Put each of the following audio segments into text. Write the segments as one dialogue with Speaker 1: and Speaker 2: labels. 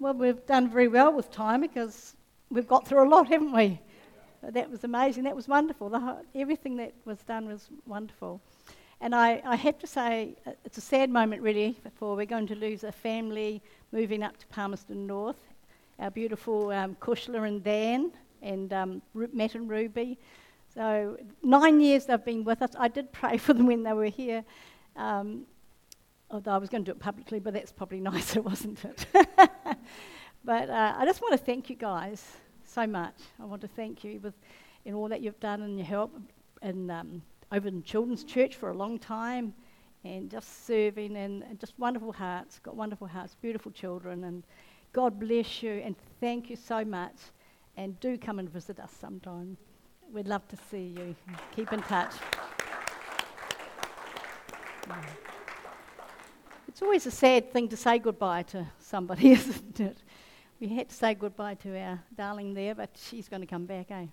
Speaker 1: Well, we've done very well with time because we've got through a lot, haven't we? That was amazing. That was wonderful. Whole, everything that was done was wonderful. And I, I have to say, uh, it's a sad moment really for we're going to lose a family moving up to Palmerston North. Our beautiful um, Kushla and Dan and um, Matt and Ruby. So nine years they've been with us. I did pray for them when they were here. Um, although I was going to do it publicly, but that's probably nicer, wasn't it? but uh, I just want to thank you guys so much. I want to thank you with in all that you've done and your help in, um, over in Children's Church for a long time and just serving and, and just wonderful hearts, got wonderful hearts, beautiful children, and God bless you and thank you so much. And do come and visit us sometime. We'd love to see you. Keep in touch. It's always a sad thing to say goodbye to somebody, isn't it? We had to say goodbye to our darling there, but she's going to come back, eh?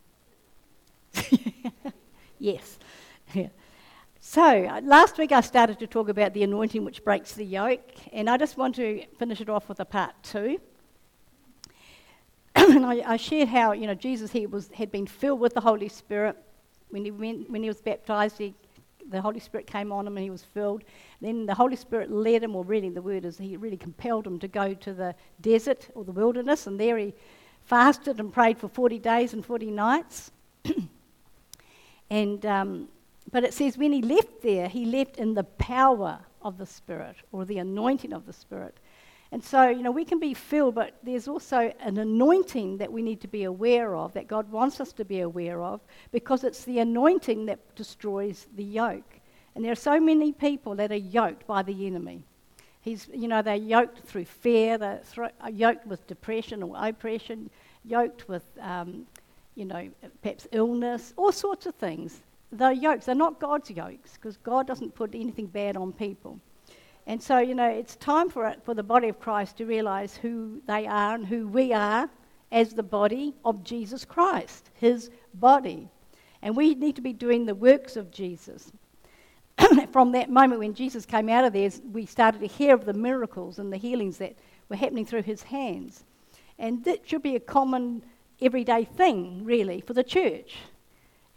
Speaker 1: yes. Yeah. So, uh, last week I started to talk about the anointing which breaks the yoke, and I just want to finish it off with a part two. and I, I, shared how, you know, Jesus he was, had been filled with the Holy Spirit. When he, went, when he was baptized, he the Holy Spirit came on him and he was filled. Then the Holy Spirit led him, or really the word is he really compelled him to go to the desert or the wilderness, and there he fasted and prayed for 40 days and 40 nights. and um, but it says when he left there, he left in the power of the Spirit or the anointing of the Spirit. And so, you know, we can be filled, but there's also an anointing that we need to be aware of, that God wants us to be aware of, because it's the anointing that destroys the yoke. And there are so many people that are yoked by the enemy. He's, you know, they're yoked through fear, they're yoked with depression or oppression, yoked with, um, you know, perhaps illness, all sorts of things. They're yokes. They're not God's yokes, because God doesn't put anything bad on people. And so, you know, it's time for, it, for the body of Christ to realize who they are and who we are as the body of Jesus Christ, his body. And we need to be doing the works of Jesus. From that moment when Jesus came out of there, we started to hear of the miracles and the healings that were happening through his hands. And that should be a common, everyday thing, really, for the church.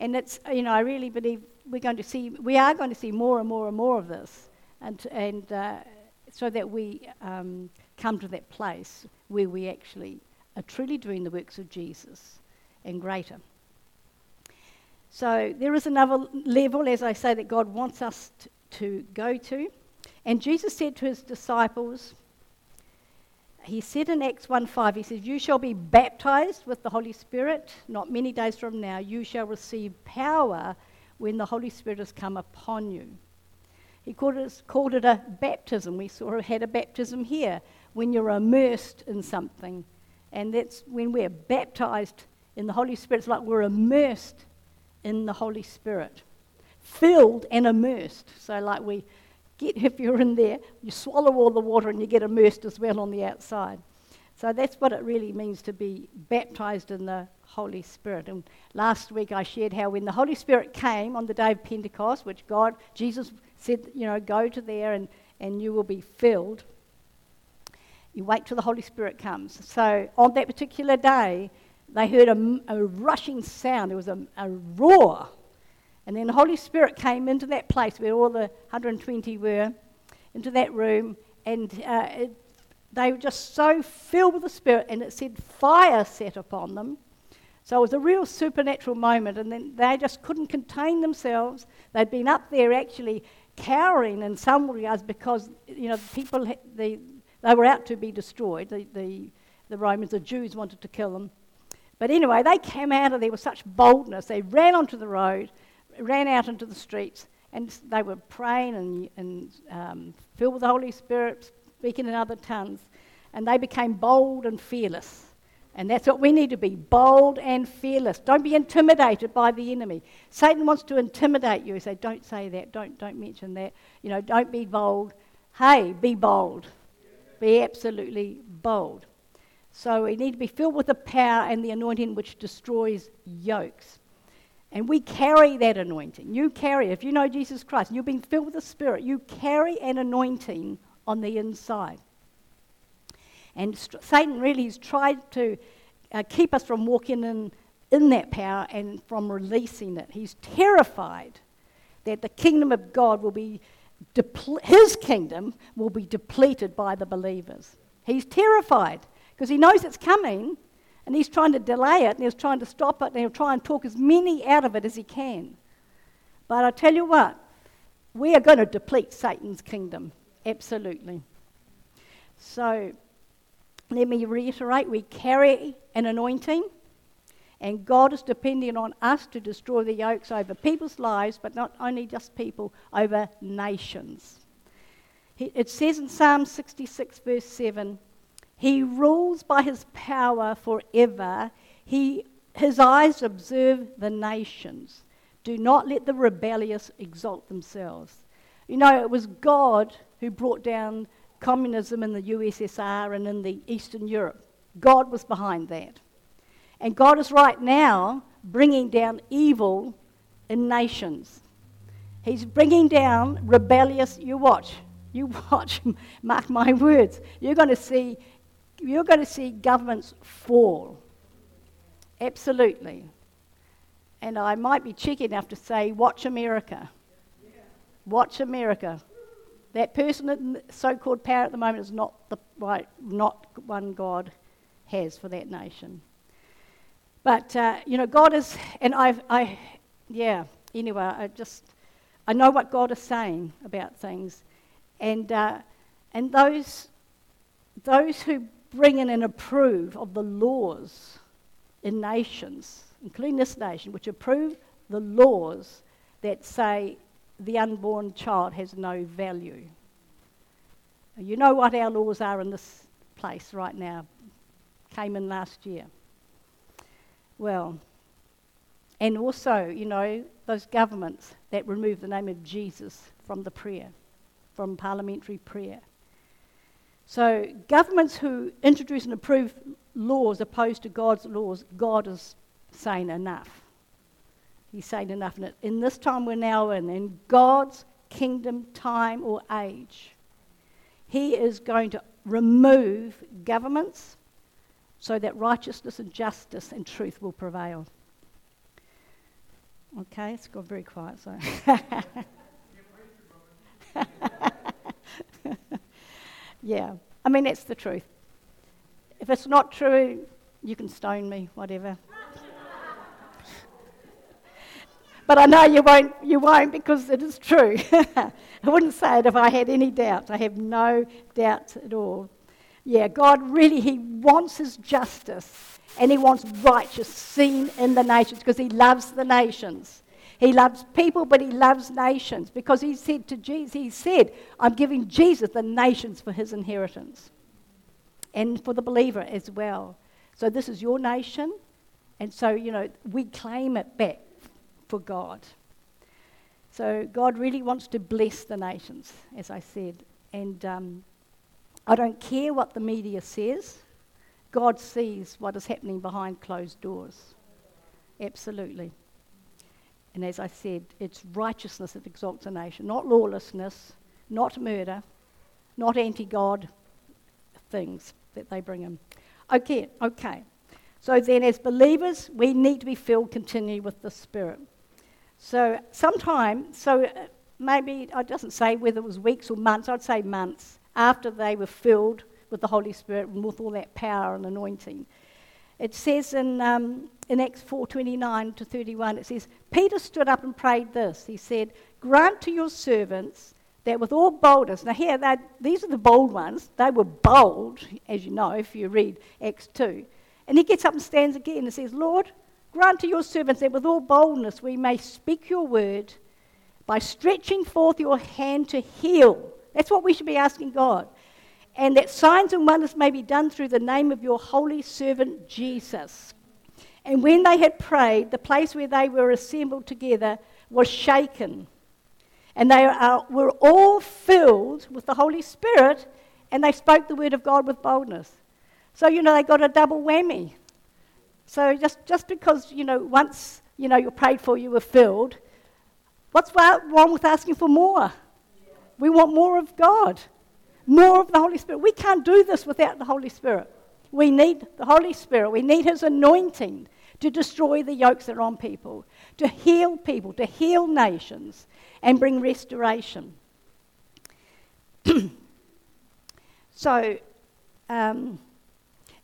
Speaker 1: And it's, you know, I really believe we're going to see, we are going to see more and more and more of this and, and uh, so that we um, come to that place where we actually are truly doing the works of Jesus and greater. So there is another level, as I say, that God wants us t- to go to. And Jesus said to his disciples, he said in Acts 1:5, he says, You shall be baptized with the Holy Spirit. Not many days from now, you shall receive power when the Holy Spirit has come upon you. He called it, called it a baptism. We sort of had a baptism here when you're immersed in something. And that's when we're baptized in the Holy Spirit. It's like we're immersed in the Holy Spirit, filled and immersed. So, like we get, if you're in there, you swallow all the water and you get immersed as well on the outside. So, that's what it really means to be baptized in the Holy Spirit. And last week I shared how when the Holy Spirit came on the day of Pentecost, which God, Jesus said, you know, go to there and, and you will be filled. You wait till the Holy Spirit comes. So on that particular day, they heard a, a rushing sound. There was a, a, roar. And then the Holy Spirit came into that place where all the 120 were, into that room, and uh, it, they were just so filled with the Spirit, and it said fire set upon them. So it was a real supernatural moment, and then they just couldn't contain themselves. They'd been up there actually cowering in some regards because you know people they, they were out to be destroyed. The, the, the Romans, the Jews wanted to kill them. But anyway, they came out of there with such boldness. They ran onto the road, ran out into the streets, and they were praying and, and um, filled with the Holy Spirit, speaking in other tongues. And they became bold and fearless. And that's what we need to be bold and fearless. Don't be intimidated by the enemy. Satan wants to intimidate you. He say, Don't say that, don't, don't mention that. You know, don't be bold. Hey, be bold. Be absolutely bold. So we need to be filled with the power and the anointing which destroys yokes. And we carry that anointing. You carry, if you know Jesus Christ, you've been filled with the Spirit, you carry an anointing on the inside. And st- Satan really has tried to uh, keep us from walking in, in that power and from releasing it. He's terrified that the kingdom of God will be, his kingdom will be depleted by the believers. He's terrified because he knows it's coming and he's trying to delay it and he's trying to stop it and he'll try and talk as many out of it as he can. But I tell you what, we are going to deplete Satan's kingdom. Absolutely. So let me reiterate we carry an anointing, and God is depending on us to destroy the yokes over people's lives, but not only just people, over nations. It says in Psalm 66, verse 7 He rules by his power forever. He, his eyes observe the nations. Do not let the rebellious exalt themselves. You know, it was God who brought down communism in the USSR and in the Eastern Europe. God was behind that. And God is right now bringing down evil in nations. He's bringing down rebellious, you watch, you watch, mark my words. You're going to see, you're going to see governments fall. Absolutely. And I might be cheeky enough to say, watch America. Watch America. That person in so called power at the moment is not the right, not one God has for that nation. But, uh, you know, God is, and I've, I, yeah, anyway, I just, I know what God is saying about things. And, uh, and those, those who bring in and approve of the laws in nations, including this nation, which approve the laws that say the unborn child has no value. You know what our laws are in this place right now. Came in last year. Well, and also, you know, those governments that remove the name of Jesus from the prayer, from parliamentary prayer. So, governments who introduce and approve laws opposed to God's laws, God is saying enough. He's saying enough. And in this time we're now in, in God's kingdom, time, or age, He is going to remove governments so that righteousness and justice and truth will prevail. Okay, it's gone very quiet, so. yeah, I mean, that's the truth. If it's not true, you can stone me, whatever. But I know you won't, you won't because it is true. I wouldn't say it if I had any doubts. I have no doubts at all. Yeah, God really, He wants His justice and He wants righteous seen in the nations because He loves the nations. He loves people, but He loves nations because He said to Jesus, He said, I'm giving Jesus the nations for His inheritance and for the believer as well. So this is your nation, and so, you know, we claim it back for God. So God really wants to bless the nations, as I said. And um, I don't care what the media says. God sees what is happening behind closed doors. Absolutely. And as I said, it's righteousness that exalts a nation, not lawlessness, not murder, not anti God things that they bring in. Okay, okay. So then, as believers, we need to be filled continually with the Spirit. So sometime, so uh, maybe, I doesn't say whether it was weeks or months, I'd say months, after they were filled with the Holy Spirit and with all that power and anointing. It says in, um, in Acts 4.29 to 31, it says, Peter stood up and prayed this. He said, Grant to your servants that with all boldness, now here, these are the bold ones. They were bold, as you know, if you read Acts 2. And he gets up and stands again and says, Lord, Grant to your servants that with all boldness we may speak your word by stretching forth your hand to heal. That's what we should be asking God. And that signs and wonders may be done through the name of your holy servant Jesus. And when they had prayed, the place where they were assembled together was shaken. And they were all filled with the Holy Spirit, and they spoke the word of God with boldness. So, you know, they got a double whammy. So just, just because, you know, once, you know, you're prayed for, you were filled, what's wrong with asking for more? We want more of God. More of the Holy Spirit. We can't do this without the Holy Spirit. We need the Holy Spirit. We need His anointing to destroy the yokes that are on people, to heal people, to heal nations, and bring restoration. so, um,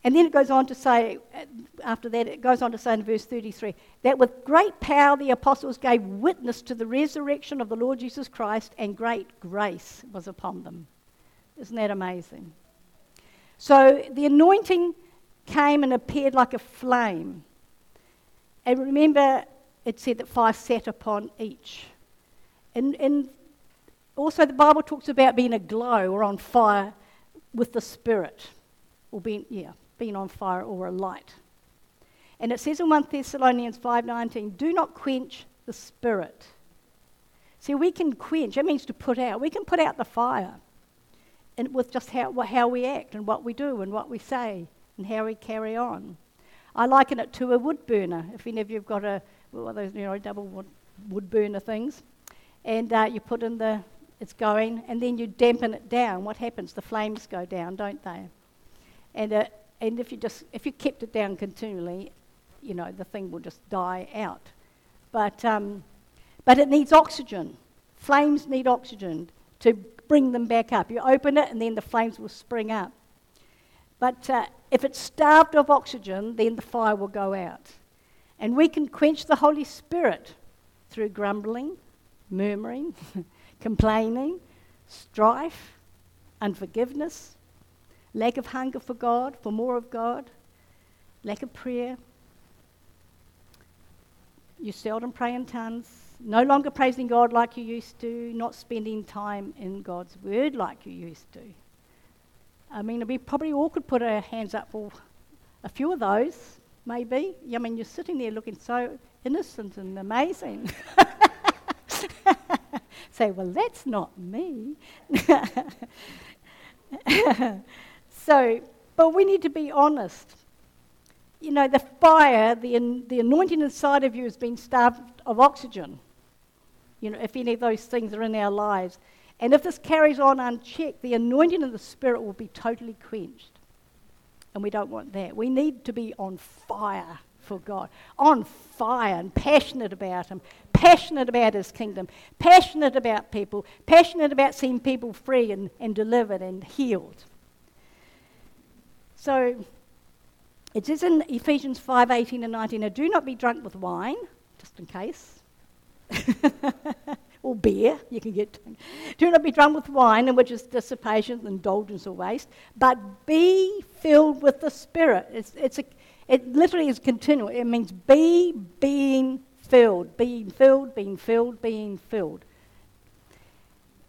Speaker 1: and then it goes on to say, uh, after that, it goes on to say in verse 33 that with great power the apostles gave witness to the resurrection of the Lord Jesus Christ, and great grace was upon them. Isn't that amazing? So the anointing came and appeared like a flame. And remember, it said that fire sat upon each. And, and also, the Bible talks about being aglow or on fire with the Spirit, or being, yeah, being on fire or a light. And it says in 1 Thessalonians 5:19, "Do not quench the spirit." See, we can quench. It means to put out. We can put out the fire, and with just how, how we act and what we do and what we say and how we carry on. I liken it to a wood burner. If any of you've got a well, those you know double wood, wood burner things, and uh, you put in the it's going, and then you dampen it down. What happens? The flames go down, don't they? And uh, and if you just if you kept it down continually, you know the thing will just die out. But um, but it needs oxygen. Flames need oxygen to bring them back up. You open it, and then the flames will spring up. But uh, if it's starved of oxygen, then the fire will go out. And we can quench the Holy Spirit through grumbling, murmuring, complaining, strife, unforgiveness, lack of hunger for God, for more of God, lack of prayer. You seldom pray in tongues, no longer praising God like you used to, not spending time in God's Word like you used to. I mean, we probably all could put our hands up for a few of those, maybe. I mean, you're sitting there looking so innocent and amazing. Say, well, that's not me. So, but we need to be honest. You know, the fire, the, the anointing inside of you has been starved of oxygen. You know, if any of those things are in our lives. And if this carries on unchecked, the anointing of the Spirit will be totally quenched. And we don't want that. We need to be on fire for God, on fire and passionate about Him, passionate about His kingdom, passionate about people, passionate about seeing people free and, and delivered and healed. So it says in Ephesians 5 18 and 19, now do not be drunk with wine, just in case. or beer, you can get. drunk. Do not be drunk with wine, in which is dissipation, indulgence, or waste, but be filled with the Spirit. It's, it's a, it literally is continual. It means be being filled, being filled, being filled, being filled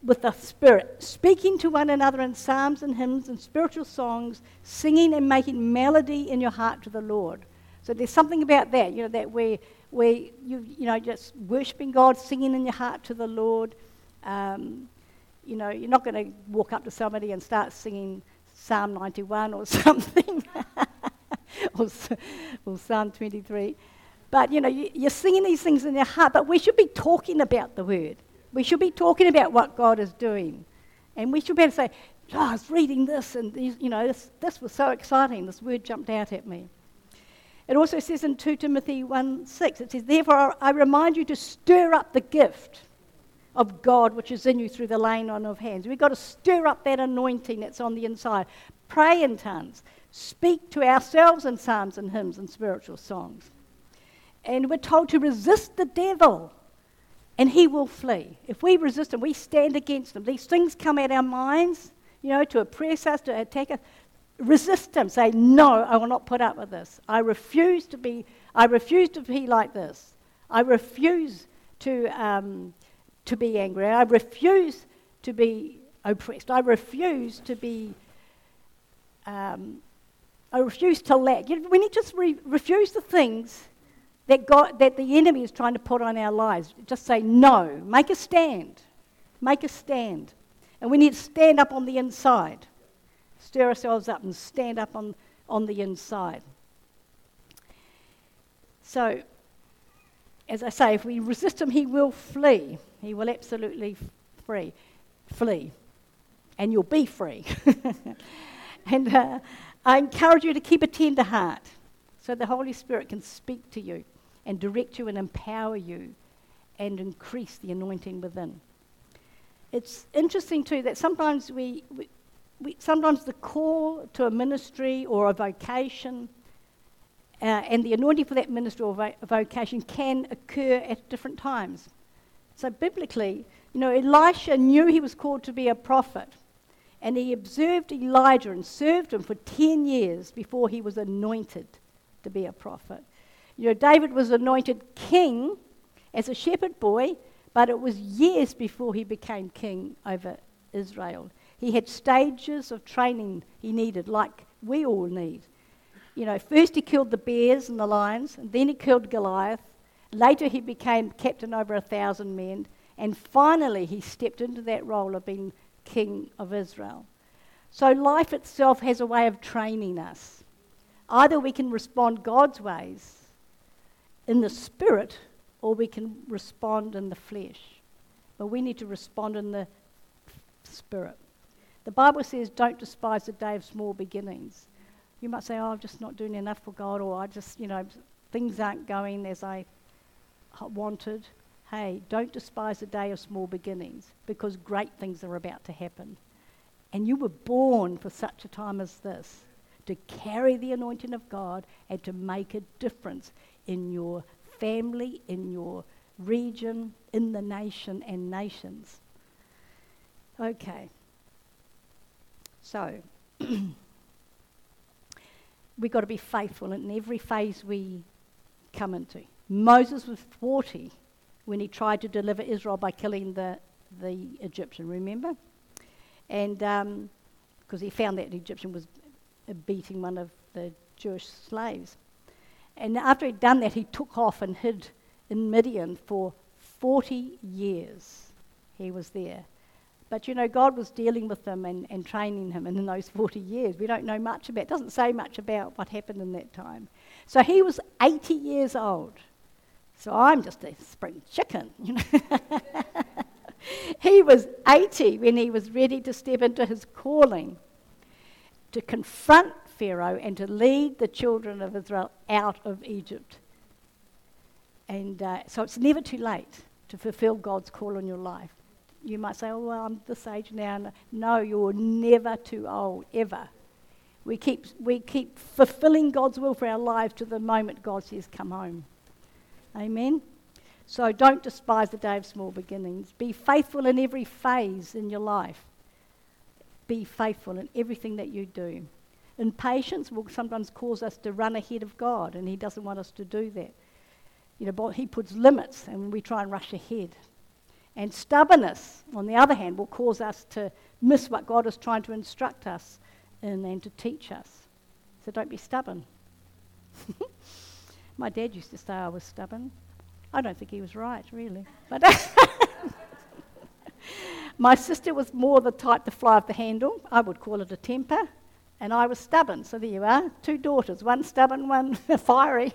Speaker 1: with the Spirit, speaking to one another in psalms and hymns and spiritual songs, singing and making melody in your heart to the Lord. So there's something about that, you know, that where, where you, you know, just worshiping God, singing in your heart to the Lord. Um, you know, you're not going to walk up to somebody and start singing Psalm 91 or something, or, or Psalm 23. But, you know, you, you're singing these things in your heart, but we should be talking about the word. We should be talking about what God is doing. And we should be able to say, oh, I was reading this, and you know, this, this was so exciting. This word jumped out at me. It also says in 2 Timothy 1 6, it says, Therefore I remind you to stir up the gift of God which is in you through the laying on of hands. We've got to stir up that anointing that's on the inside. Pray in tongues. Speak to ourselves in psalms and hymns and spiritual songs. And we're told to resist the devil and he will flee. If we resist him, we stand against him. These things come at our minds, you know, to oppress us, to attack us. Resist him. Say, no, I will not put up with this. I refuse to be, I refuse to be like this. I refuse to, um, to be angry. I refuse to be oppressed. I refuse to be, um, I refuse to lack. You know, we need to just re- refuse the things that, God, that the enemy is trying to put on our lives. Just say no. Make a stand. Make a stand. And we need to stand up on the inside. Stir ourselves up and stand up on, on the inside. So, as I say, if we resist him, he will flee. He will absolutely free, flee. and you'll be free. and uh, I encourage you to keep a tender heart so the Holy Spirit can speak to you and direct you and empower you and increase the anointing within. It's interesting too that sometimes we, we, we sometimes the call to a ministry or a vocation uh, and the anointing for that ministry or vo- vocation can occur at different times. So biblically, you know, Elisha knew he was called to be a prophet, and he observed Elijah and served him for 10 years before he was anointed to be a prophet. You know, David was anointed king as a shepherd boy, but it was years before he became king over Israel. He had stages of training he needed, like we all need. You know, first he killed the bears and the lions, and then he killed Goliath. Later he became captain over a thousand men, and finally he stepped into that role of being king of Israel. So life itself has a way of training us. Either we can respond God's ways in the spirit, or we can respond in the flesh. But we need to respond in the spirit. The Bible says, don't despise the day of small beginnings. You might say, oh, I'm just not doing enough for God, or I just, you know, things aren't going as I wanted. Hey, don't despise the day of small beginnings because great things are about to happen. And you were born for such a time as this to carry the anointing of God and to make a difference in your family, in your region, in the nation and nations. Okay. So, we've got to be faithful in every phase we come into. Moses was 40 when he tried to deliver Israel by killing the, the Egyptian, remember? And because um, he found that the Egyptian was beating one of the Jewish slaves. And after he'd done that, he took off and hid in Midian for 40 years. He was there. But you know, God was dealing with him and, and training him and in those 40 years. We don't know much about it. doesn't say much about what happened in that time. So he was 80 years old. So I'm just a spring chicken, you know. he was 80 when he was ready to step into his calling to confront Pharaoh and to lead the children of Israel out of Egypt. And uh, so it's never too late to fulfill God's call on your life. You might say, oh, well, I'm this age now. No, you're never too old, ever. We keep, we keep fulfilling God's will for our lives to the moment God says, come home. Amen? So don't despise the day of small beginnings. Be faithful in every phase in your life. Be faithful in everything that you do. Impatience will sometimes cause us to run ahead of God, and He doesn't want us to do that. You know, He puts limits, and we try and rush ahead. And stubbornness, on the other hand, will cause us to miss what God is trying to instruct us in and to teach us. So don't be stubborn. My dad used to say I was stubborn. I don't think he was right, really. But my sister was more the type to fly off the handle. I would call it a temper. And I was stubborn. So there you are, two daughters, one stubborn, one fiery.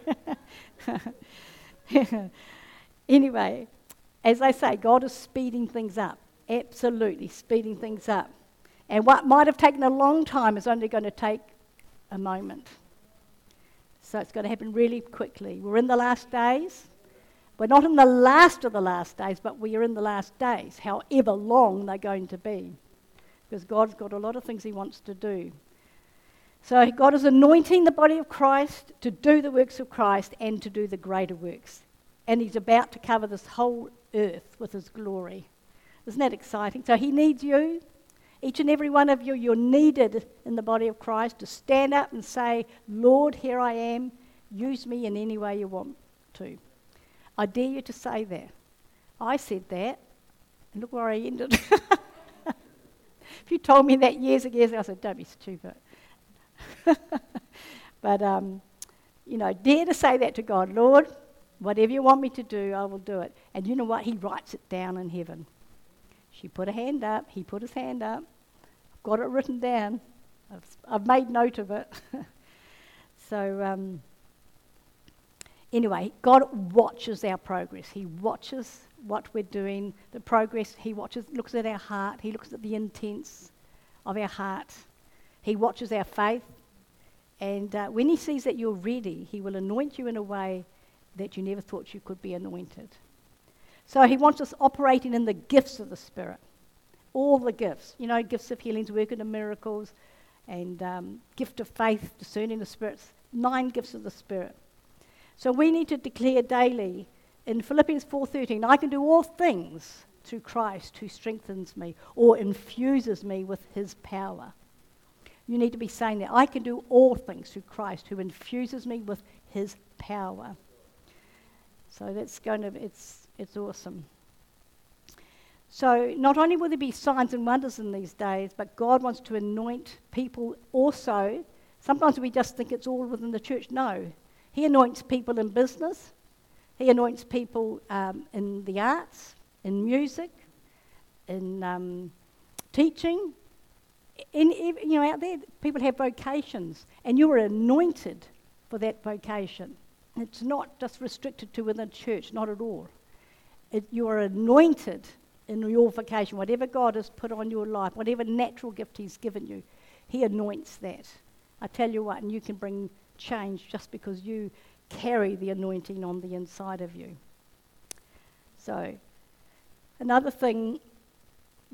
Speaker 1: anyway, as I say, God is speeding things up. Absolutely speeding things up. And what might have taken a long time is only going to take a moment. So it's going to happen really quickly. We're in the last days. We're not in the last of the last days, but we are in the last days, however long they're going to be. Because God's got a lot of things He wants to do. So God is anointing the body of Christ to do the works of Christ and to do the greater works. And He's about to cover this whole earth with His glory. Isn't that exciting? So He needs you. Each and every one of you, you're needed in the body of Christ to stand up and say, Lord, here I am. Use me in any way you want to. I dare you to say that. I said that, and look where I ended. if you told me that years ago, I said, don't be stupid. but, um, you know, dare to say that to God, Lord, whatever you want me to do, I will do it. And you know what? He writes it down in heaven. She put a hand up, he put his hand up. I've got it written down. I've, I've made note of it. so, um, anyway, God watches our progress. He watches what we're doing, the progress. He watches, looks at our heart. He looks at the intents of our heart. He watches our faith. And uh, when He sees that you're ready, He will anoint you in a way that you never thought you could be anointed. So He wants us operating in the gifts of the Spirit. All the gifts. You know, gifts of healings, working of miracles, and um, gift of faith, discerning the spirits. Nine gifts of the Spirit. So we need to declare daily in Philippians 4:13, I can do all things through Christ who strengthens me or infuses me with his power. You need to be saying that I can do all things through Christ who infuses me with his power. So that's going to it's it's awesome. So not only will there be signs and wonders in these days, but God wants to anoint people also. Sometimes we just think it's all within the church. No. He anoints people in business. He anoints people um, in the arts, in music, in um, teaching. In, you know, out there, people have vocations, and you are anointed for that vocation. It's not just restricted to within church, not at all. It, you are anointed in your vocation, whatever God has put on your life, whatever natural gift He's given you, He anoints that. I tell you what, and you can bring change just because you carry the anointing on the inside of you. So, another thing,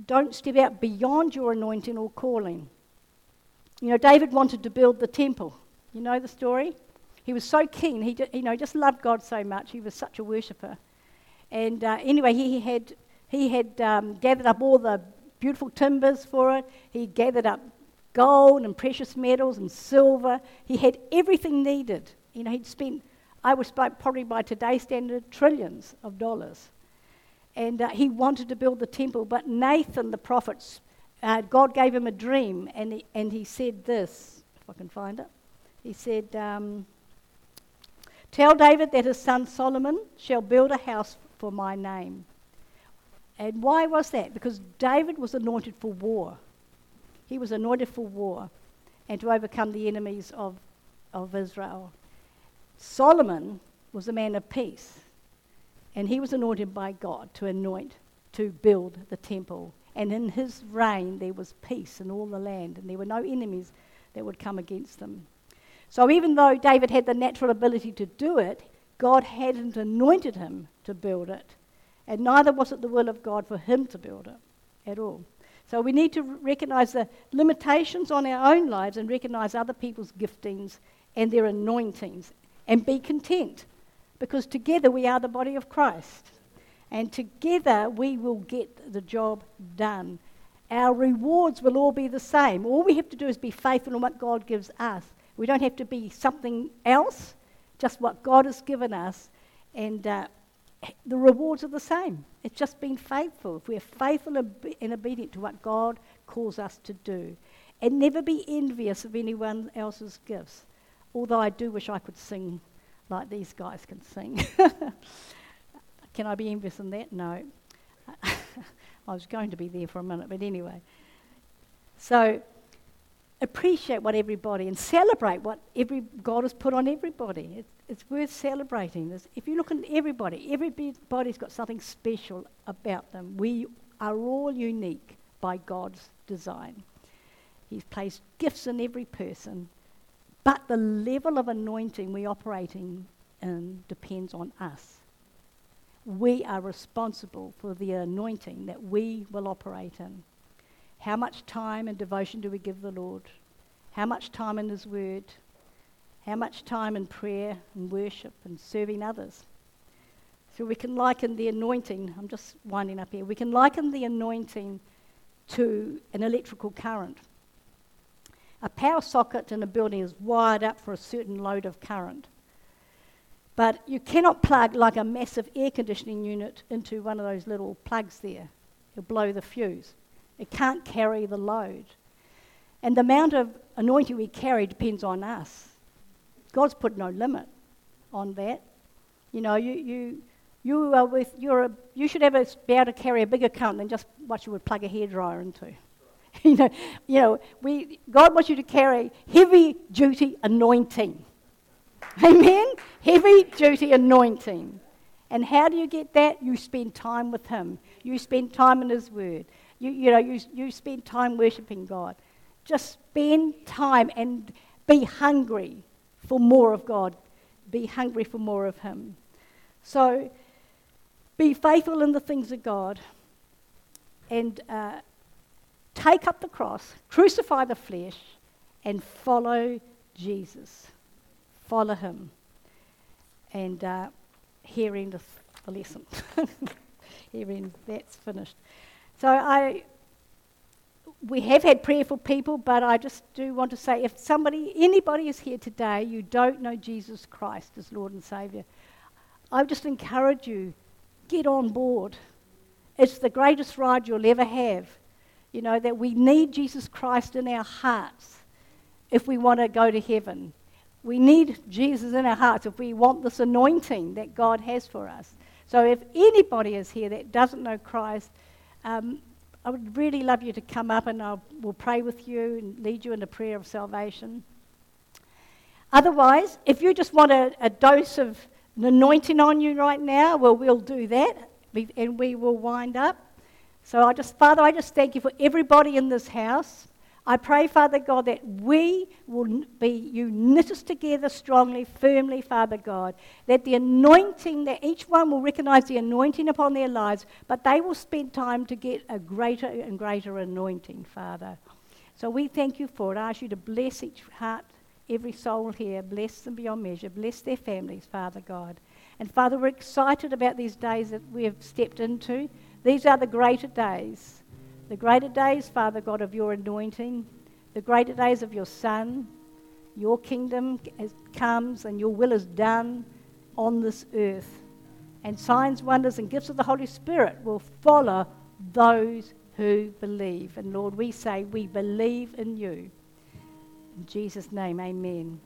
Speaker 1: don't step out beyond your anointing or calling. You know, David wanted to build the temple. You know the story? He was so keen. He, you know, just loved God so much. He was such a worshipper. And uh, anyway, he had, he had um, gathered up all the beautiful timbers for it. He gathered up gold and precious metals and silver. He had everything needed. You know, he'd spent, I was probably by today's standard, trillions of dollars. And uh, he wanted to build the temple, but Nathan the prophet, uh, God gave him a dream, and he, and he said this, if I can find it. He said, um, Tell David that his son Solomon shall build a house for my name. And why was that? Because David was anointed for war. He was anointed for war and to overcome the enemies of, of Israel. Solomon was a man of peace, and he was anointed by God to anoint, to build the temple. And in his reign, there was peace in all the land, and there were no enemies that would come against them. So even though David had the natural ability to do it, God hadn't anointed him to build it. And neither was it the will of God for him to build it at all. So we need to recognize the limitations on our own lives and recognize other people's giftings and their anointings and be content because together we are the body of Christ. And together we will get the job done. Our rewards will all be the same. All we have to do is be faithful in what God gives us. We don't have to be something else, just what God has given us. And uh, the rewards are the same. It's just being faithful. If we're faithful and obedient to what God calls us to do, and never be envious of anyone else's gifts. Although I do wish I could sing like these guys can sing. can I be envious in that? No. I was going to be there for a minute, but anyway. So appreciate what everybody and celebrate what every God has put on everybody. It, it's worth celebrating. There's, if you look at everybody, everybody's got something special about them. We are all unique by God's design. He's placed gifts in every person, but the level of anointing we operating in um, depends on us. We are responsible for the anointing that we will operate in. How much time and devotion do we give the Lord? How much time in His Word? How much time in prayer and worship and serving others? So we can liken the anointing, I'm just winding up here, we can liken the anointing to an electrical current. A power socket in a building is wired up for a certain load of current. But you cannot plug like a massive air conditioning unit into one of those little plugs there. It'll blow the fuse. It can't carry the load. And the amount of anointing we carry depends on us. God's put no limit on that. You know, you, you, you, are with, you're a, you should ever be able to carry a bigger current than just what you would plug a hairdryer into. you know, you know we, God wants you to carry heavy duty anointing. Amen? Heavy duty anointing. And how do you get that? You spend time with Him. You spend time in His Word. You, you know, you, you spend time worshiping God. Just spend time and be hungry for more of God. Be hungry for more of Him. So be faithful in the things of God and uh, take up the cross, crucify the flesh, and follow Jesus. Follow Him. And uh, hearing the, the lesson. hearing that's finished. So I we have had prayer for people, but I just do want to say if somebody, anybody is here today, you don't know Jesus Christ as Lord and Saviour, I just encourage you, get on board. It's the greatest ride you'll ever have. You know, that we need Jesus Christ in our hearts if we want to go to heaven. We need Jesus in our hearts if we want this anointing that God has for us. So if anybody is here that doesn't know Christ, um, I would really love you to come up and I will pray with you and lead you in prayer of salvation. Otherwise, if you just want a, a dose of an anointing on you right now, well, we'll do that and we will wind up. So I just, Father, I just thank you for everybody in this house. I pray, Father God, that we will be, you knit us together strongly, firmly, Father God. That the anointing, that each one will recognize the anointing upon their lives, but they will spend time to get a greater and greater anointing, Father. So we thank you for it. I ask you to bless each heart, every soul here, bless them beyond measure, bless their families, Father God. And Father, we're excited about these days that we have stepped into. These are the greater days the greater days, Father God, of your anointing, the greater days of your Son, your kingdom comes and your will is done on this earth. And signs, wonders, and gifts of the Holy Spirit will follow those who believe. And Lord, we say we believe in you. In Jesus' name, amen.